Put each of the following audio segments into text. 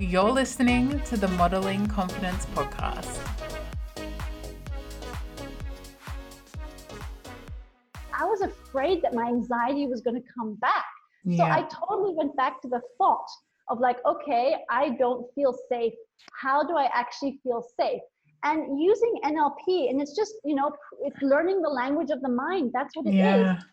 You're listening to the Modeling Confidence Podcast. I was afraid that my anxiety was going to come back. Yeah. So I totally went back to the thought of like, okay, I don't feel safe. How do I actually feel safe? And using NLP, and it's just, you know, it's learning the language of the mind. That's what it yeah. is.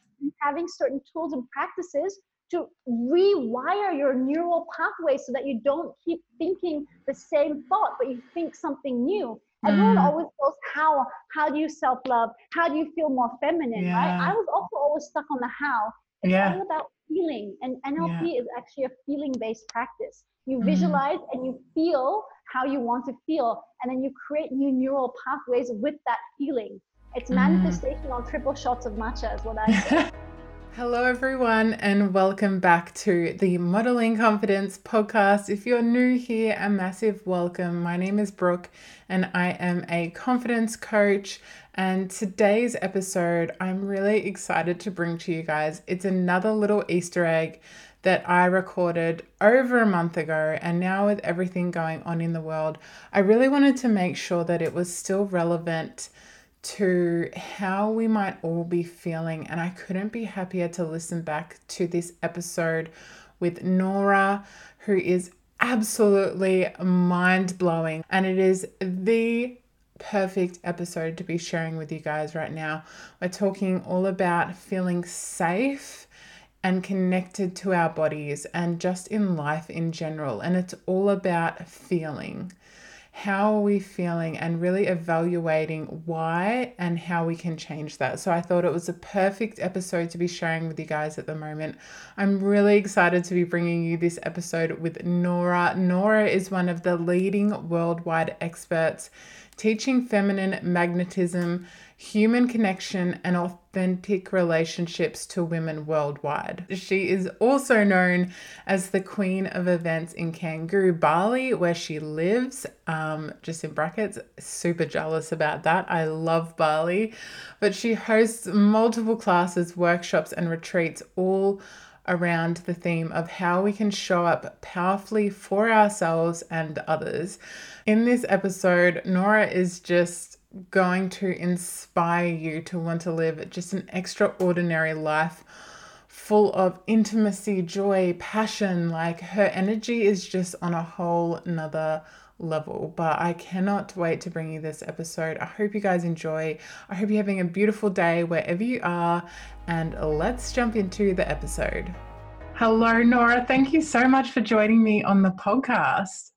Having certain tools and practices to rewire your neural pathways so that you don't keep thinking the same thought, but you think something new. Everyone mm. always goes, how? How do you self-love? How do you feel more feminine? Yeah. Right? I was also always stuck on the how. It's yeah. all about feeling, and NLP yeah. is actually a feeling-based practice. You mm. visualize and you feel how you want to feel, and then you create new neural pathways with that feeling. It's mm. manifestation on triple shots of matcha, is what I say. Hello, everyone, and welcome back to the Modeling Confidence podcast. If you're new here, a massive welcome. My name is Brooke, and I am a confidence coach. And today's episode, I'm really excited to bring to you guys. It's another little Easter egg that I recorded over a month ago. And now, with everything going on in the world, I really wanted to make sure that it was still relevant to how we might all be feeling. And I couldn't be happier to listen back to this episode with Nora, who is absolutely mind blowing. And it is the perfect episode to be sharing with you guys right now. We're talking all about feeling safe and connected to our bodies and just in life in general. And it's all about feeling how are we feeling and really evaluating why and how we can change that. So I thought it was a perfect episode to be sharing with you guys at the moment. I'm really excited to be bringing you this episode with Nora. Nora is one of the leading worldwide experts teaching feminine magnetism human connection, and authentic relationships to women worldwide. She is also known as the Queen of Events in Canggu, Bali, where she lives. Um, just in brackets, super jealous about that. I love Bali, but she hosts multiple classes, workshops, and retreats all around the theme of how we can show up powerfully for ourselves and others. In this episode, Nora is just going to inspire you to want to live just an extraordinary life full of intimacy, joy, passion. Like her energy is just on a whole nother level. But I cannot wait to bring you this episode. I hope you guys enjoy. I hope you're having a beautiful day wherever you are. And let's jump into the episode. Hello, Nora. Thank you so much for joining me on the podcast.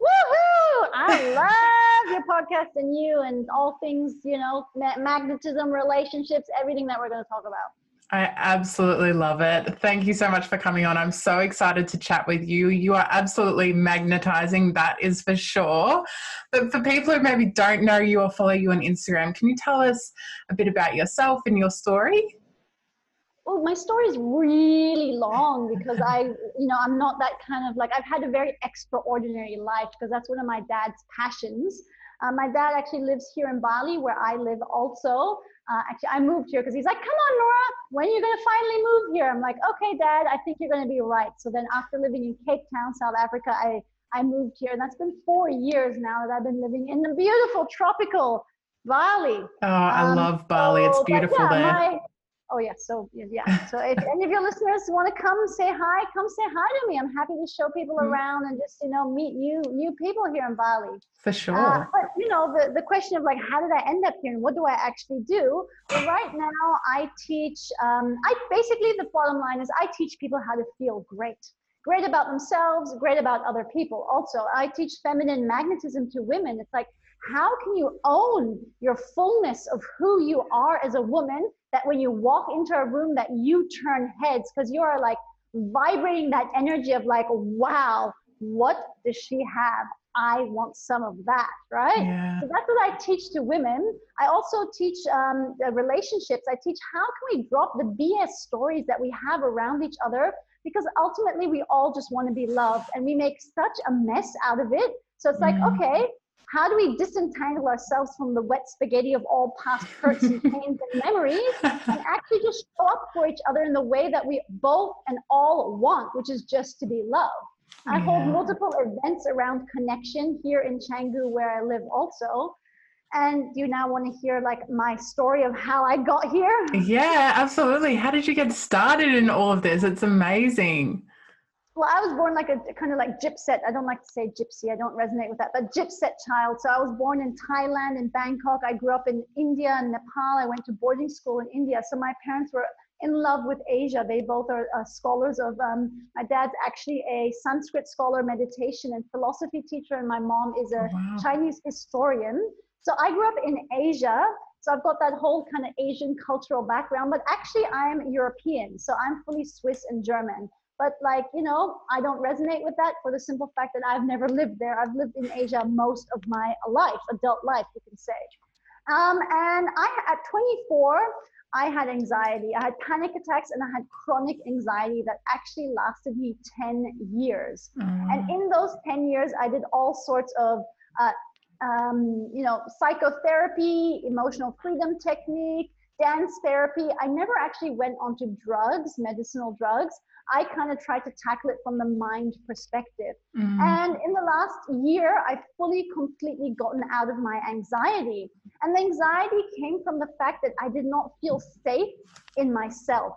Woohoo! I love your podcast and you and all things, you know, magnetism, relationships, everything that we're going to talk about. I absolutely love it. Thank you so much for coming on. I'm so excited to chat with you. You are absolutely magnetizing, that is for sure. But for people who maybe don't know you or follow you on Instagram, can you tell us a bit about yourself and your story? well my story is really long because i you know i'm not that kind of like i've had a very extraordinary life because that's one of my dad's passions uh, my dad actually lives here in bali where i live also uh, actually i moved here because he's like come on nora when are you going to finally move here? I'm like okay dad i think you're going to be right. So then after living in cape town south africa i i moved here and that's been four years now that i've been living in the beautiful tropical bali. Oh i um, love bali. So, it's beautiful yeah, there. my, Oh yeah, so yeah. So if any of your listeners want to come say hi, come say hi to me. I'm happy to show people mm-hmm. around and just you know meet new new people here in Bali. For uh, sure. Uh, but you know the the question of like how did I end up here and what do I actually do? Well, right now I teach. Um, I basically the bottom line is I teach people how to feel great. Great about themselves, great about other people. Also, I teach feminine magnetism to women. It's like how can you own your fullness of who you are as a woman that when you walk into a room that you turn heads? Because you are like vibrating that energy of like wow what does she have? I want some of that right? Yeah. so that's what i teach to women. I also teach um, relationships. I teach how can we drop the bs stories that we have around each other? Because ultimately we all just want to be loved and we make such a mess out of it. So it's like mm. okay how do we disentangle ourselves from the wet spaghetti of all past hurts and pains and memories and actually just show up for each other in the way that we both and all want, which is just to be loved? I hold multiple events around connection here in Canggu, where I live also. And do you now want to hear like my story of how I got here? Yeah, absolutely. How did you get started in all of this? It's amazing. Well, I was born like a kind of like gypset. I don't like to say gypsy. I don't resonate with that, but gypset child. So I was born in Thailand, in Bangkok. I grew up in India and Nepal. I went to boarding school in India. So my parents were in love with Asia. They both are uh, scholars of, um, my dad's actually a Sanskrit scholar, meditation and philosophy teacher, and my mom is a oh, wow. Chinese historian. So I grew up in Asia. So I've got that whole kind of Asian cultural background, but actually I'm European. So I'm fully Swiss and German. But like, you know, I don't resonate with that for the simple fact that I've never lived there. I've lived in Asia most of my life, adult life, you can say. Um, and I, at 24, I had anxiety. I had panic attacks and I had chronic anxiety that actually lasted me 10 years. Mm. And in those 10 years, I did all sorts of, uh, um, you know, psychotherapy, emotional freedom technique, dance therapy. I never actually went onto drugs, medicinal drugs. I kind of tried to tackle it from the mind perspective. Mm. And in the last year, I've fully, completely gotten out of my anxiety. And the anxiety came from the fact that I did not feel safe in myself,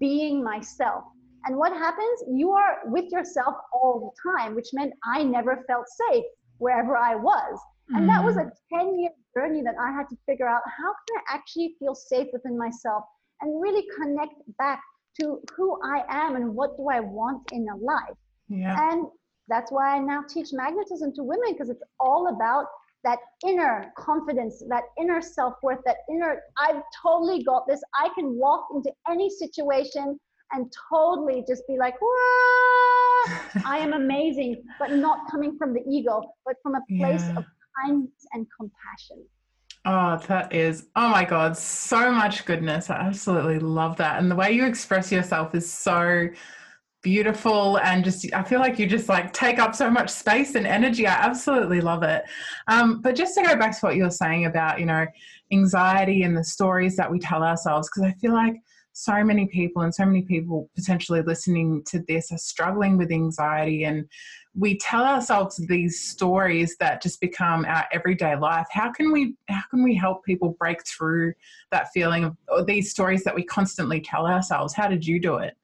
being myself. And what happens? You are with yourself all the time, which meant I never felt safe wherever I was. And that was a mm. 10 year journey that I had to figure out how can I actually feel safe within myself and really connect back to who I am and what do I want in a life. Yeah. And that's why I now teach magnetism to women because it's all about that inner confidence, that inner self worth, that inner, I've totally got this. I can walk into any situation and totally just be like, I am amazing, but not coming from the ego, but from a place yeah. of kindness and compassion. Oh, that is, oh my God, so much goodness. I absolutely love that. And the way you express yourself is so beautiful and just i feel like you just like take up so much space and energy i absolutely love it um, but just to go back to what you were saying about you know anxiety and the stories that we tell ourselves because i feel like so many people and so many people potentially listening to this are struggling with anxiety and we tell ourselves these stories that just become our everyday life how can we how can we help people break through that feeling of these stories that we constantly tell ourselves how did you do it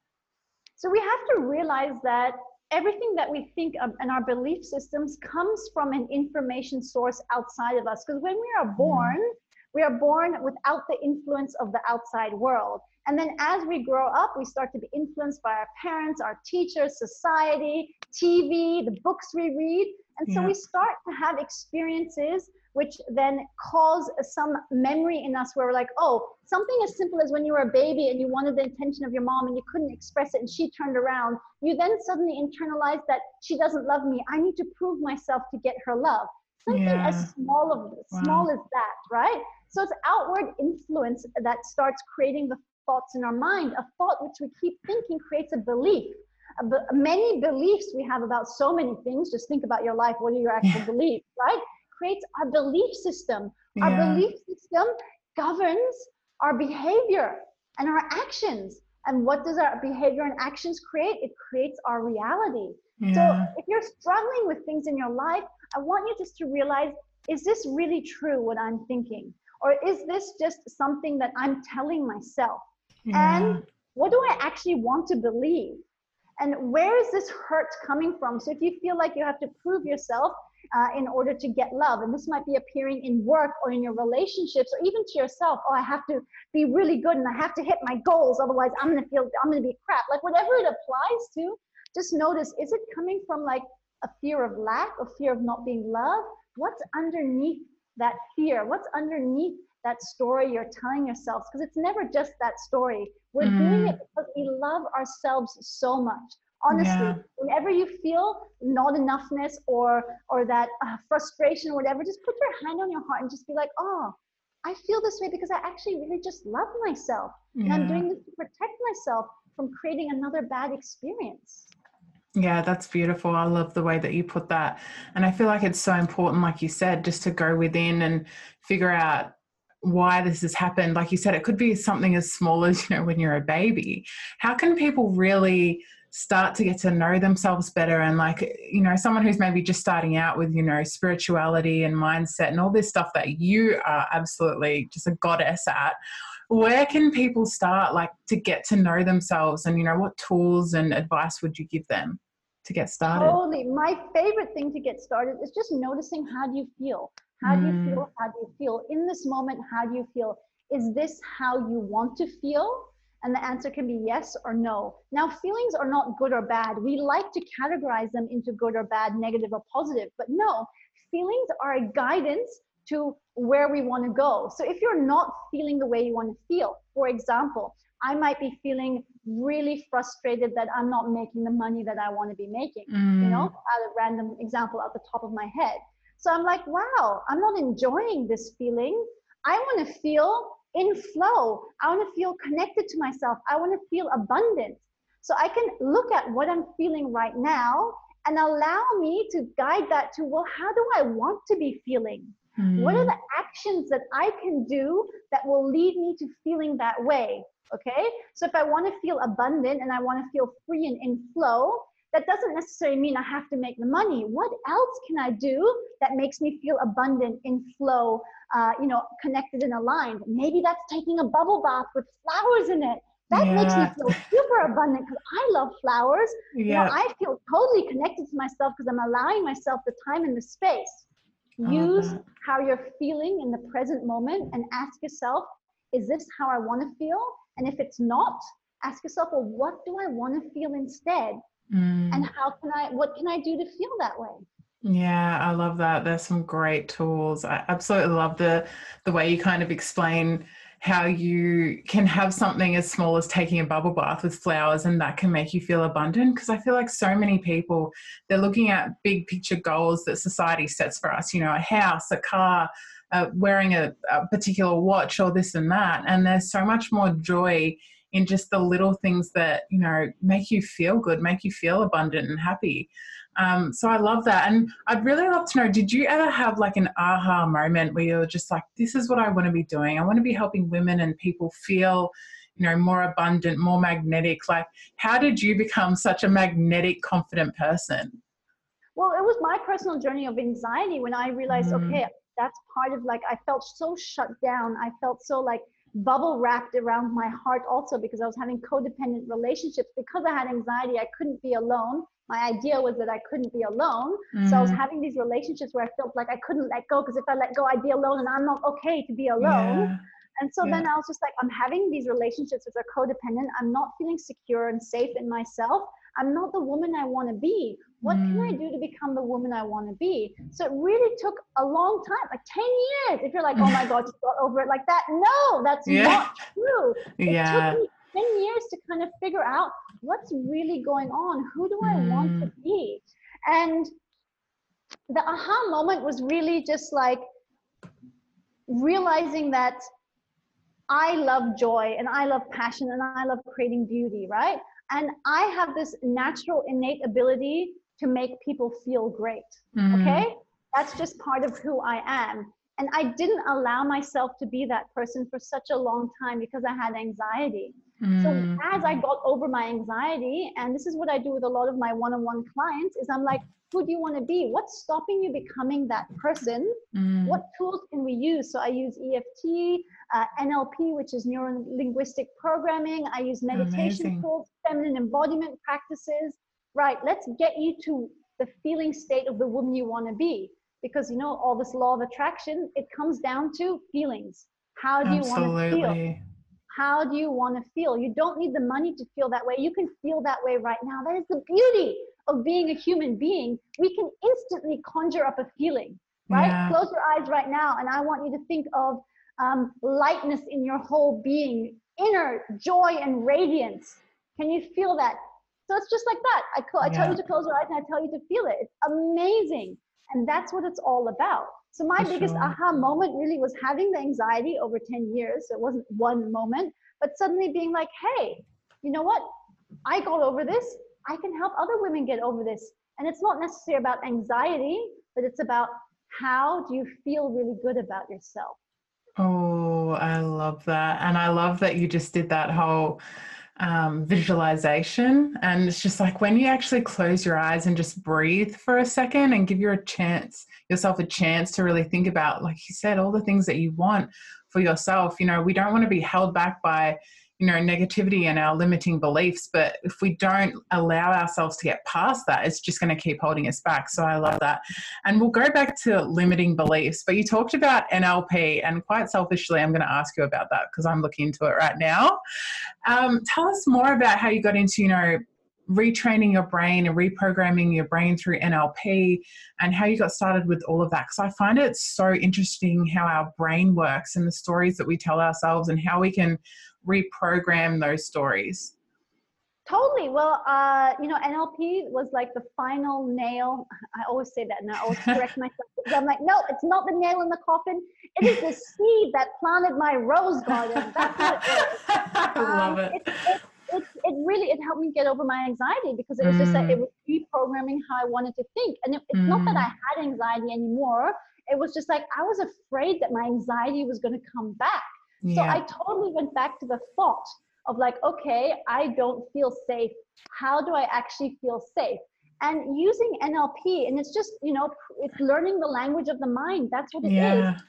so we have to realize that everything that we think of and our belief systems comes from an information source outside of us because when we are mm. born mm. we are born without the influence of the outside world and then as we grow up, we start to be influenced by our parents, our teachers, society, TV, the books we read. And so yeah. we start to have experiences which then cause some memory in us where we're like, oh, something as simple as when you were a baby and you wanted the attention of your mom and you couldn't express it and she turned around, you then suddenly internalize that she doesn't love me. I need to prove myself to get her love. Something yeah. as small of wow. small as that, right? So it's outward influence that starts creating the thoughts in our mind. A thought which we keep thinking creates a belief. many beliefs we have about so many things. Just think about your life. What are your actual yeah. beliefs, right? Creates our belief system. Yeah. Our belief system governs our behavior and our actions. And what does our behavior and actions create? It creates our reality. Yeah. So if you're struggling with things in your life, I want you just to realize is this really true what I'm thinking? Or is this just something that I'm telling myself? Yeah. And what do I actually want to believe? And where is this hurt coming from? So if you feel like you have to prove yourself uh, in order to get love, and this might be appearing in work or in your relationships or even to yourself, oh, I have to be really good and I have to hit my goals, otherwise I'm gonna feel I'm gonna be crap. Like whatever it applies to, just notice is it coming from like a fear of lack, a fear of not being loved? What's underneath that fear? What's underneath that story you're telling yourselves because it's never just that story we're mm. doing it because we love ourselves so much honestly yeah. whenever you feel not enoughness or or that uh, frustration or whatever just put your hand on your heart and just be like oh i feel this way because i actually really just love myself yeah. and i'm doing this to protect myself from creating another bad experience yeah, that's beautiful. I love the way that you put that. And I feel like it's so important, like you said, just to go within and figure out why this has happened. Like you said, it could be something as small as, you know, when you're a baby. How can people really start to get to know themselves better? And like you know someone who's maybe just starting out with you know spirituality and mindset and all this stuff that you are absolutely just a goddess at where can people start like to get to know themselves? And you know what tools and advice would you give them to get started? Totally. My favorite thing to get started is just noticing how do you feel how do you mm. feel how do you feel in this moment how do you feel is this how you want to feel and the answer can be yes or no. Now, feelings are not good or bad. We like to categorize them into good or bad, negative or positive, but no, feelings are a guidance to where we want to go. So if you're not feeling the way you want to feel, for example, I might be feeling really frustrated that I'm not making the money that I want to be making, mm. you know, at a random example at the top of my head. So I'm like, wow, I'm not enjoying this feeling. I want to feel in flow. I want to feel connected to myself. I want to feel abundant. So I can look at what I'm feeling right now and allow me to guide that to, well, how do I want to be feeling? Mm. What are hmm. the actions that I can do that will lead me to feeling that way? Okay. So if I want to feel abundant and I want to feel free and in flow, that doesn't necessarily mean I have to make the money. What else can I do that makes me feel abundant, in flow, uh, you know, connected and aligned? Maybe that's taking a bubble bath with flowers in it. That yeah. makes me feel super abundant because I love flowers. Yeah. You know, I feel totally connected to myself because I'm allowing myself the time and the space. Use how you're feeling in the present moment and ask yourself, is this how I want to feel? And if it's not, ask yourself, well, what do I want to feel instead? Mm. And how can I, what can I do to feel that way? Yeah, I love that. There's some great tools. I absolutely love the the way you kind of explain how you can have something as small as taking a bubble bath with flowers and that can make you feel abundant because i feel like so many people they're looking at big picture goals that society sets for us you know a house a car uh, wearing a, a particular watch or this and that and there's so much more joy in just the little things that you know make you feel good make you feel abundant and happy. Um, so i love that. And i'd really love to know did you ever have like an aha moment where you're just like this is what i want to be doing. I want to be helping women and people feel you know more abundant more magnetic. Like how did you become such a magnetic confident person? Well it was my personal journey of anxiety when i realized mm. okay that's part of like i felt so shut down. I felt so like bubble wrapped around my heart also because I was having codependent relationships. Because I had anxiety, I couldn't be alone. My idea was that I couldn't be alone. Mm. So I was mm. having these relationships where I felt like I couldn't let go because if I let go, I'd be alone and I'm not okay to be alone. Yeah. And so yeah. then I was just like, I'm having these relationships which are codependent. I'm not feeling secure and safe in myself. I'm not the woman I want to be. What mm. can I mm. do to become the woman I want to be? So it really took a long time, like 10 years. If you're like, oh my God, you got over it like that. No, that's yeah. not true. It yeah. took me 10 years to kind of figure out what's really going on. Who do I mm. want to mm. be? And the aha moment was really just like realizing that I love joy and I love passion and I love creating beauty, right? And I have this natural innate ability to make people feel great. Mm. Okay? That's just part of who I am. And I didn't allow myself to be that person for such a long time because I had anxiety. Mm. So as I got over my anxiety, and this is what I do with a lot of my one-on-one clients, is I'm like, who do you want to be? What's stopping you becoming that person? Mm. What tools can we use? So I use EFT, uh, NLP, which is neuro linguistic programming. I use meditation Amazing. tools, feminine embodiment practices. Right, let's get you to the feeling state of the woman you want to be. Because you know, all this law of attraction, it comes down to feelings. How do you want to feel? How do you want to feel? You don't need the money to feel that way. You can feel that way right now. That is the beauty of being a human being. We can instantly conjure up a feeling, right? Yeah. Close your eyes right now, and I want you to think of um, lightness in your whole being, inner joy and radiance. Can you feel that? So it's just like that. I, I tell you to close your eyes and I tell you to feel it. It's amazing. And that's what it's all about. So my For biggest sure. aha moment really was having the anxiety over 10 years. So it wasn't one moment, but suddenly being like, hey, you know what? I got over this. I can help other women get over this. And it's not necessarily about anxiety, but it's about how do you feel really good about yourself? Oh, I love that. And I love that you just did that whole um, visualization. And it's just like when you actually close your eyes and just breathe for a second and give your a chance, yourself a chance to really think about, like you said, all the things that you want for yourself. You know, we don't want to be held back by you know negativity and our limiting beliefs but if we don't allow ourselves to get past that it's just going to keep holding us back. So i love that. And we'll go back to limiting beliefs but you talked about nlp and quite selfishly i'm going to ask you about that because i'm looking into it right now. Um, tell us more about how you got into you know retraining your brain and reprogramming your brain through NLP and how you got started with all of that. Because I find it so interesting how our brain works and the stories that we tell ourselves and how we can reprogram those stories? Totally. Well, uh, you know, NLP was like the final nail. I always say that and I always correct myself. I'm like, no, it's not the nail in the coffin. It is the seed that planted my rose garden. That's what it is. I love it. It, it, it, it, really, it helped me get over my anxiety because it was mm. just that it was reprogramming how I wanted to think. And it, it's mm. not that I mm. had anxiety anymore. It was just like, I was afraid that my anxiety was going to come back. Yeah. So I totally went back to the thought of like, okay, I don't feel safe. How do I actually feel safe? And using NLP, and it's just, you know, it's learning the language of the mind. That's what it yeah. is.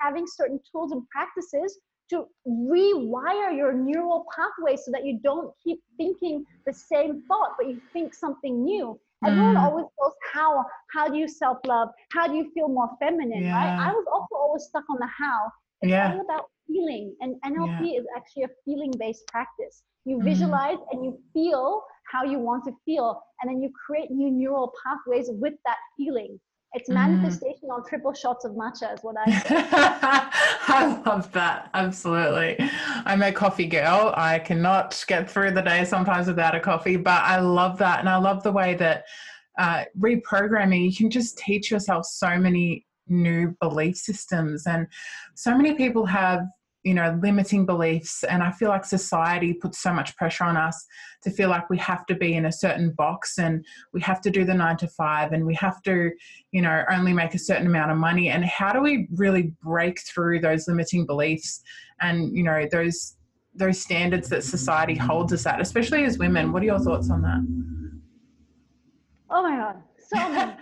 Having certain tools and practices to rewire your neural pathways so that you don't keep thinking the same thought, but you think something new. Everyone mm. always goes, how? How do you self-love? How do you feel more feminine? Yeah. Right? I was also always stuck on the how. It's yeah. all about feeling and nlp yeah. is actually a feeling based practice you mm-hmm. visualize and you feel how you want to feel and then you create new neural pathways with that feeling it's mm-hmm. manifestation mm. on triple shots of matcha is what i i love that absolutely i'm a coffee girl i cannot get through the day sometimes without a coffee but i love that and i love the way that uh, reprogramming you can just teach yourself so many new belief systems and so many people have you know limiting beliefs and i feel like society puts so much pressure on us to feel like we have to be in a certain box and we have to do the 9 to 5 and we have to you know only make a certain amount of money and how do we really break through those limiting beliefs and you know those those standards that society holds us at especially as women? What are your thoughts on that? Oh my god so many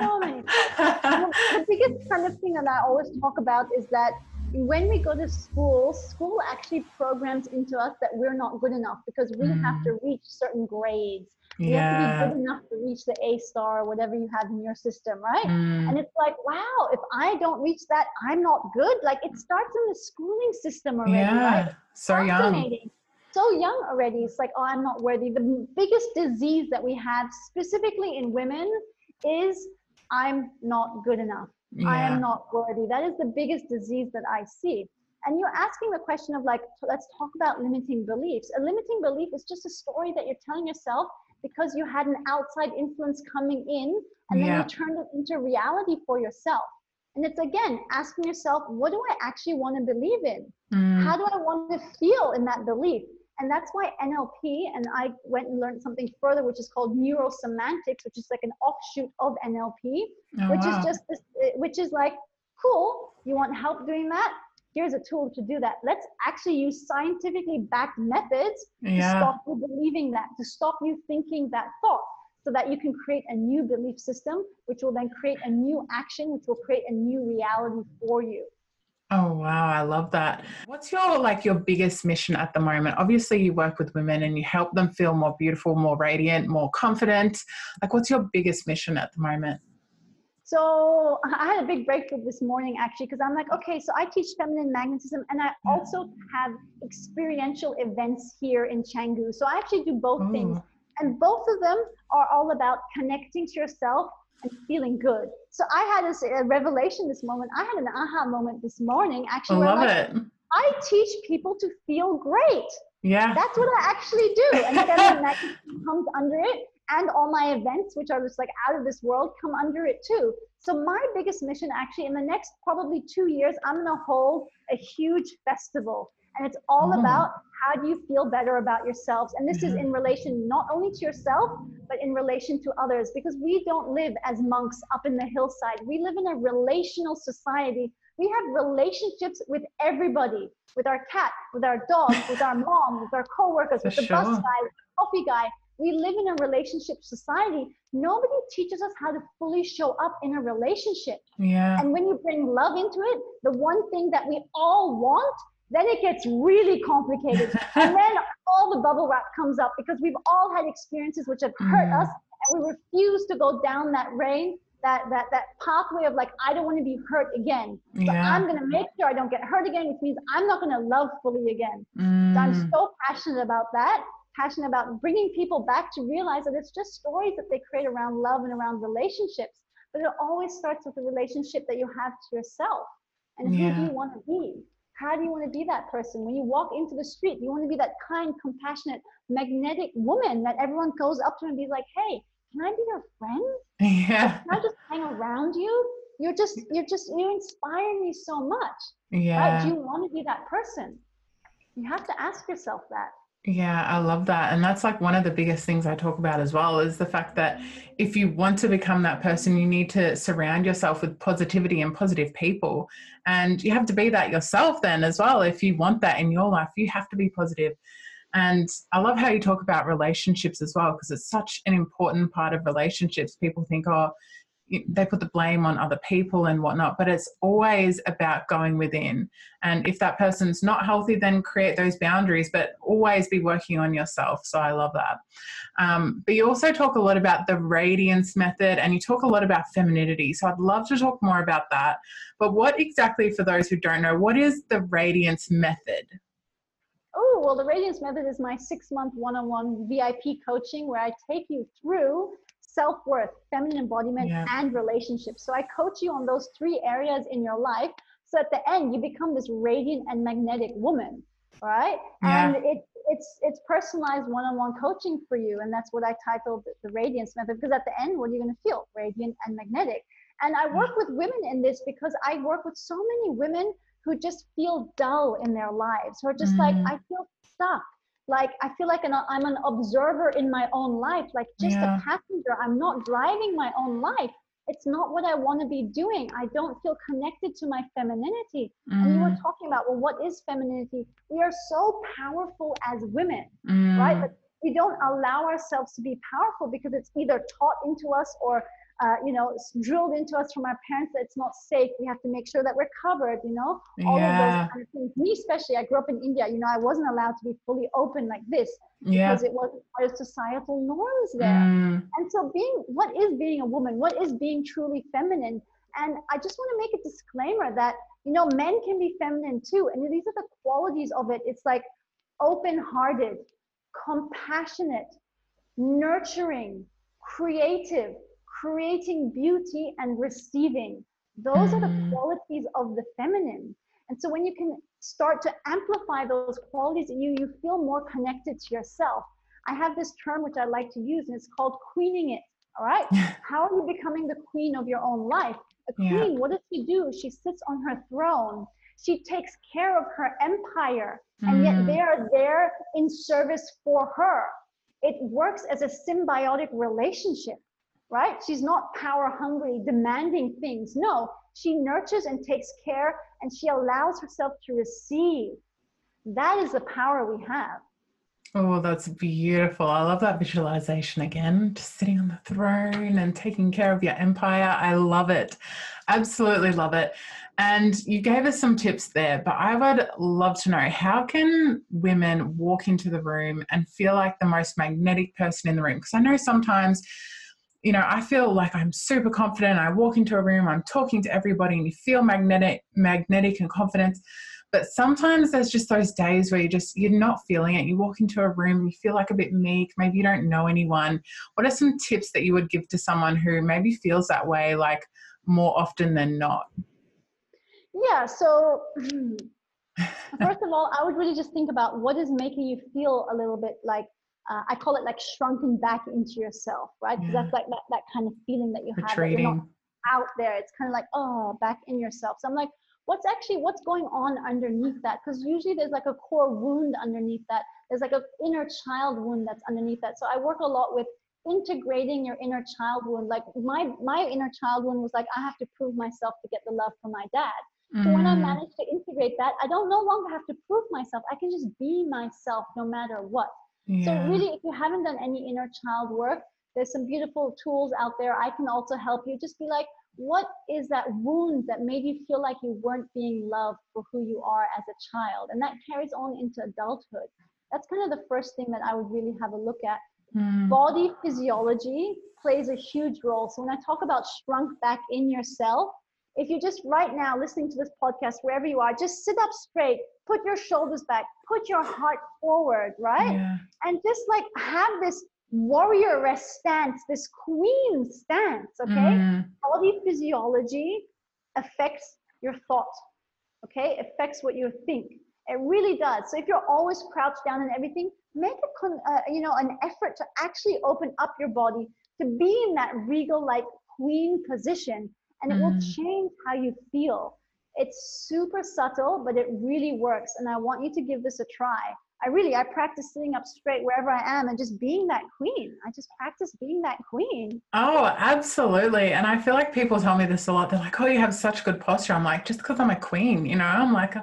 so many the biggest kind of thing that i always talk about is that when we go to school, school actually programs into us that we're not good enough because we mm. have to reach certain grades. Yeah. You have to be good enough to reach the A star or whatever you have in your system, right? Mm. And it's like, wow, if I don't reach that, I'm not good. Like it starts in the schooling system already, yeah. right? So young. So young already. It's like, oh, I'm not worthy. The biggest disease that we have, specifically in women, is I'm not good enough. Yeah. I am not worthy. That is the biggest disease that I see. And you're asking the question of like, let's talk about limiting beliefs. A limiting belief is just a story that you're telling yourself because you had an outside influence coming in and then yeah. you turned it into reality for yourself. And it's again asking yourself, what do I actually want to believe in? Mm. How do I want to feel in that belief? And that's why NLP, and I went and learned something further, which is called neurosemantics, which is like an offshoot of NLP, oh, which wow. is just this, eh, which is like, cool, you want help doing that? Here's a tool to do that. Let's actually use scientifically backed methods yeah. to stop you believing that, to stop you thinking that thought so that you can create a new belief system, which will then create a new action, which will create a new reality for you. Oh wow, I love that. What's your like your biggest mission at the moment? Obviously you work with women and you help them feel more beautiful, more radiant, more confident. Like what's your biggest mission at the moment? So I had a big breakthrough this morning actually because I'm like, okay, so I teach feminine magnetism and I also have experiential events here in Canggu. So I actually do both Ooh. things. Oh. And both of them are all about connecting to yourself and feeling good. So I had this a revelation this moment. I had an aha moment this morning actually. I love like, it. I teach people to feel great. Yeah. That's what I actually do. And then that comes under it. And all my events, which are just like out of this world, come under it too. So my biggest mission actually in the next probably two years, I'm gonna hold a huge festival. And it's all oh. about how do you feel better about yourselves. And this mm-hmm. is in relation not only to yourself, but in relation to others, because we don't live as monks up in the hillside. We live in a relational society We have relationships with everybody, with our cat, with our dog, with our mom, with our coworkers, with the sure. bus guy, with the coffee guy. We live in a relationship society. Nobody teaches us how to fully show up in a relationship. Yeah. And when you bring love into it, the one thing that we all want, then it gets really complicated. and then all the bubble wrap comes up because we've all had experiences which have hurt Mm. us and we refuse to go down that rain, that that that pathway of like, I don't want to be hurt again. So Yeah. I'm gonna make sure I don't get hurt again, which means I'm not gonna love fully again. Mm. So I'm so passionate about that, passionate about bringing people back to realize that it's just stories that they create around love and around relationships. But it always starts with the relationship that you have to yourself. And who do you want to be? How do you want to be that person? When you walk into the street, you want to be that kind, compassionate, magnetic woman that everyone goes up to and be like, hey, can I be your friend? Yeah. Can I just hang around you? You're just, you're just, you inspire me so much. Right? Yeah. Do you want to be that person? You have to ask yourself that. Yeah, I love that. And that's like one of the biggest things I talk about as well is the fact that if you want to become that person, you need to surround yourself with positivity and positive people. And you have to be that yourself then as well. If you want that in your life, you have to be positive. And I love how you talk about relationships as well, because it's such an important part of relationships. People think, oh, they put the blame on other people and whatnot, but it's always about going within. And if that person's not healthy, then create those boundaries, but always be working on yourself. So I love that. Um, but you also talk a lot about the radiance method and you talk a lot about femininity. So I'd love to talk more about that. But what exactly, for those who don't know, what is the radiance method? Oh, well, the Radiance Method is my six month one on one VIP coaching where I take you through self worth, feminine embodiment, Yeah. and relationships. So I coach you on those three areas in your life. So at the end, you become this radiant and magnetic woman, right? Yeah. And it, it's it's personalized one on one coaching for you. And that's what I titled the Radiance Method because at the end, what are you going to feel? Radiant and magnetic. And I work with women in this because I work with so many women who just feel dull in their lives, who are just like, Mm. I feel stuck. Like, I feel like an, I'm an observer in my own life, like just Yeah. a passenger. I'm not driving my own life. It's not what I want to be doing. I don't feel connected to my femininity. And you were Mm, talking about, well, what is femininity? We are so powerful as women mm, right? But we don't allow ourselves to be powerful because it's either taught into us or, uh, you know, drilled into us from our parents that it's not safe. We have to make sure that we're covered, you know, all Yeah. of those kind of things. Me, especially, I grew up in India. You know, I wasn't allowed to be fully open like this yeah. because it wasn't part of societal norms there. Mm, And so, being what is being a woman? What is being truly feminine? And I just want to make a disclaimer that you know men can be feminine too, and these are the qualities of it. It's like open-hearted, compassionate, nurturing, creative, creating beauty, and receiving. Those are the Mm. qualities of the feminine. And so when you can start to amplify those qualities in you, you feel more connected to yourself. I have this term which I like to use, and it's called queening it. All right. How are you becoming the queen of your own life? A Yeah. queen, what does she do? She sits on her throne. She takes care of her empire, and yet Mm. they are there in service for her. It works as a symbiotic relationship, right? She's not power hungry, demanding things. No, she nurtures and takes care, and she allows herself to receive. That is the power we have. Oh, that's beautiful. I love that visualization again. Just sitting on the throne and taking care of your empire. I love it. Absolutely love it. And you gave us some tips there, but I would love to know how can women walk into the room and feel like the most magnetic person in the room? Because I know sometimes, you know, I feel like I'm super confident. I walk into a room, I'm talking to everybody, and you feel magnetic, magnetic and confident. But sometimes there's just those days where you just you're not feeling it. You walk into a room you feel like a bit meek maybe you don't know anyone. What are some tips that you would give to someone who maybe feels that way like more often than not? Yeah, so first of all, I would really just think about what is making you feel a little bit like uh, I call it like shrunken back into yourself, right? Because Yeah. that's like that, that kind of feeling that you have. that you're not out there. It's kind of like, oh, back in yourself. So I'm like, what's actually what's going on underneath that? Because usually there's like a core wound underneath that. There's like an inner child wound that's underneath that. So I work a lot with integrating your inner child wound. Like my my inner child wound was like, I have to prove myself to get the love from my dad. Mm. So when I mm. manage to integrate that, I don't no longer have to prove myself. I can just be myself no matter what. Yeah. So really, if you haven't done any inner child work, there's some beautiful tools out there. I can also help you. Just be like, what is that wound that made you feel like you weren't being loved for who you are as a child? And that carries on into adulthood. That's kind of the first thing that I would really have a look at. Mm. Body physiology plays a huge role. So when I talk about shrunk back in yourself, if you're just right now listening to this podcast, wherever you are, just sit up straight, put your shoulders back, put your heart forward, right? Yeah. And just like have this warrior rest stance, this queen stance, okay? Mm. Body physiology affects your thought, okay? Affects what you think. It really does. So if you're always crouched down and everything, make a con- uh, you know an effort to actually open up your body to be in that regal like queen position, and it mm. will change how you feel. It's super subtle, but it really works. And I want you to give this a try. I really, I practice sitting up straight wherever I am and just being that queen. I just practice being that queen. Oh, absolutely. And I feel like people tell me this a lot. They're like, oh, you have such good posture. I'm like, just because I'm a queen, you know, I'm like,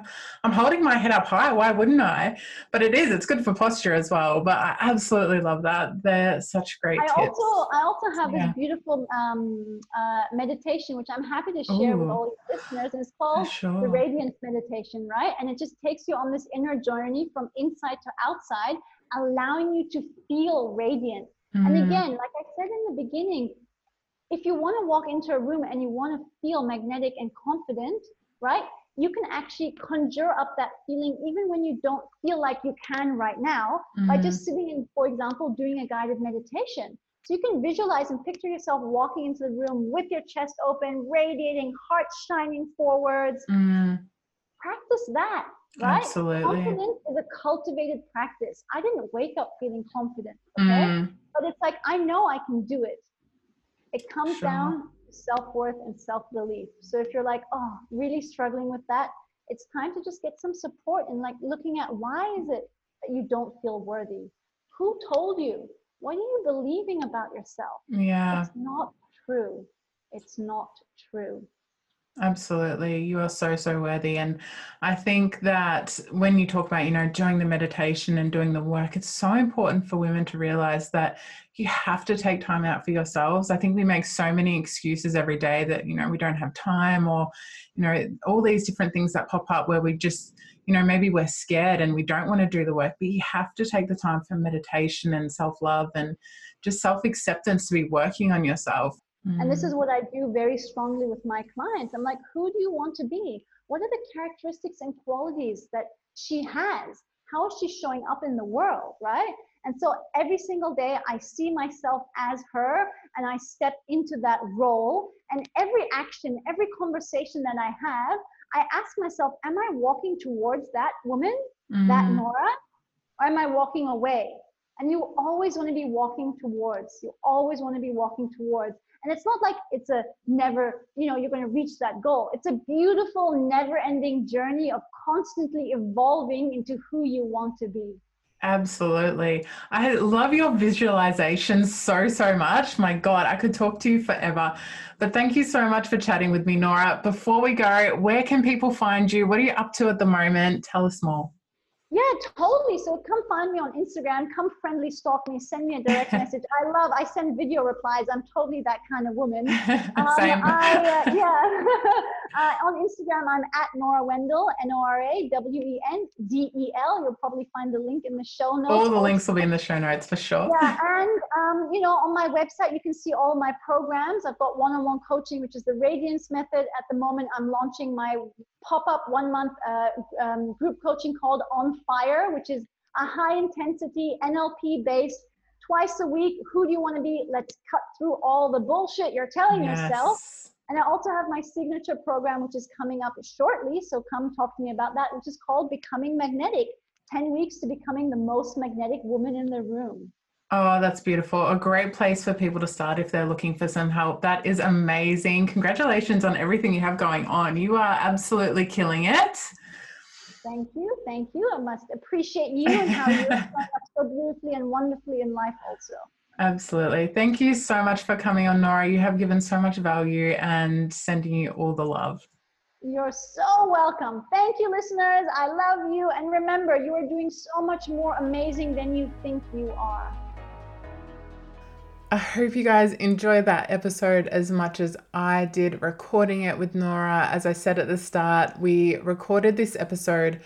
I'm holding my head up high. Why wouldn't I? But it is, it's good for posture as well. But I absolutely love that. They're such great I tips. Also, I also have yeah. this beautiful um, uh, meditation, which I'm happy to share Ooh, with all your listeners. And it's called sure. the Radiance Meditation, right? And it just takes you on this inner journey from inside inside to outside, allowing you to feel radiant. Mm. And again, like I said in the beginning, if you want to walk into a room and you want to feel magnetic and confident, right? You can actually conjure up that feeling even when you don't feel like you can right now mm. by just sitting in, for example, doing a guided meditation. So you can visualize and picture yourself walking into the room with your chest open, radiating, heart shining forwards. Mm. Practice that right? Absolutely. Confidence is a cultivated practice. I didn't wake up feeling confident, okay? Mm. But it's like I know I can do it. It comes sure. down to self-worth and self-belief. So if you're like, oh, really struggling with that, it's time to just get some support and like looking at why is it that you don't feel worthy? Who told you? What are you believing about yourself? Yeah. It's not true. It's not true. Absolutely. You are so, so worthy. And I think that when you talk about, you know, doing the meditation and doing the work, it's so important for women to realize that you have to take time out for yourselves. I think we make so many excuses every day that, you know, we don't have time or, you know, all these different things that pop up where we just, you know, maybe we're scared and we don't want to do the work, but you have to take the time for meditation and self love and just self acceptance to be working on yourself. Mm. And this is mm. what I do very strongly with my clients. I'm like, who do you want to be? What are the characteristics and qualities that she has? How is she showing up in the world, right? And so every single day I see myself as her and I step into that role. And every action, every conversation that I have, I ask myself, am I walking towards that woman, mm. that Nora, or am I walking away? And you always want to be walking towards. You always want to be walking towards. And it's not like it's a never, you know, you're going to reach that goal. It's a beautiful, never ending journey of constantly evolving into who you want to be. Absolutely. I love your visualizations so, so much. My God, I could talk to you forever. But thank you so much for chatting with me, Nora. Before we go, where can people find you? What are you up to at the moment? Tell us more. Yeah, totally. So come find me on Instagram. Come friendly stalk me. Send me a direct message. I love. I send video replies. I'm totally that kind of woman. Um, Same. I, uh, yeah. uh, on Instagram, I'm at Nora Wendel. N O R A W E N D E L. You'll probably find the link in the show notes. All the links will be in the show notes for sure. Yeah, and um, you know, on my website, you can see all my programs. I've got one-on-one coaching, which is the Radiance Method. At the moment, I'm launching my pop-up one-month uh, um, group coaching called On Fire, which is a high intensity NLP based twice a week. Who do you want to be? Let's cut through all the bullshit you're telling yes. yourself. And I also have my signature program, which is coming up shortly. So come talk to me about that, which is called Becoming Magnetic 10 Weeks to Becoming the Most Magnetic Woman in the Room. Oh, that's beautiful. A great place for people to start if they're looking for some help. That is amazing. Congratulations on everything you have going on. You are absolutely killing it. Thank you. Thank you. I must appreciate you and how you have up so beautifully and wonderfully in life also. Absolutely. Thank you so much for coming on, Nora. You have given so much value and sending you all the love. You're so welcome. Thank you, listeners. I love you. And remember, you are doing so much more amazing than you think you are. I hope you guys enjoyed that episode as much as I did recording it with Nora. As I said at the start, we recorded this episode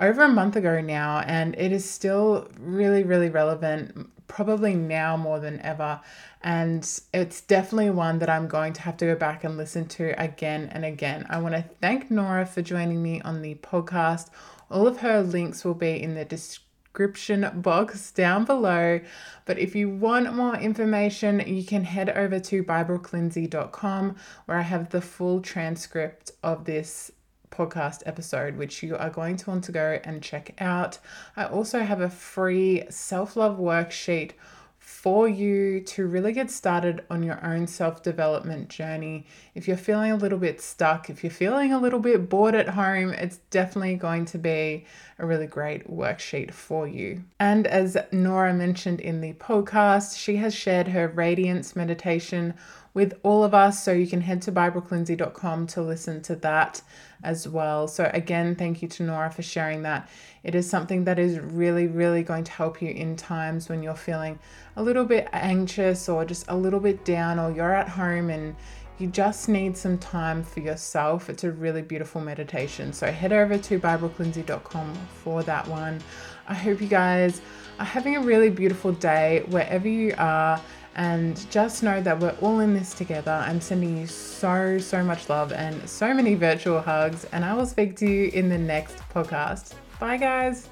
over a month ago now, and it is still really, really relevant, probably now more than ever. And it's definitely one that I'm going to have to go back and listen to again and again. I want to thank Nora for joining me on the podcast. All of her links will be in the description description box down below. But if you want more information, you can head over to ByBrookeLindsay.com where I have the full transcript of this podcast episode, which you are going to want to go and check out. I also have a free self love worksheet for you to really get started on your own self development journey. If you're feeling a little bit stuck, if you're feeling a little bit bored at home, it's definitely going to be a really great worksheet for you. And as Nora mentioned in the podcast, she has shared her radiance meditation with all of us. So you can head to bybrookelindsay.com to listen to that as well. So, again, thank you to Nora for sharing that. It is something that is really, really going to help you in times when you're feeling a little bit anxious or just a little bit down, or you're at home and you just need some time for yourself. It's a really beautiful meditation. So head over to bybrookelindsay.com for that one. I hope you guys are having a really beautiful day wherever you are. And just know that we're all in this together. I'm sending you so, so much love and so many virtual hugs. And I will speak to you in the next podcast. Bye, guys.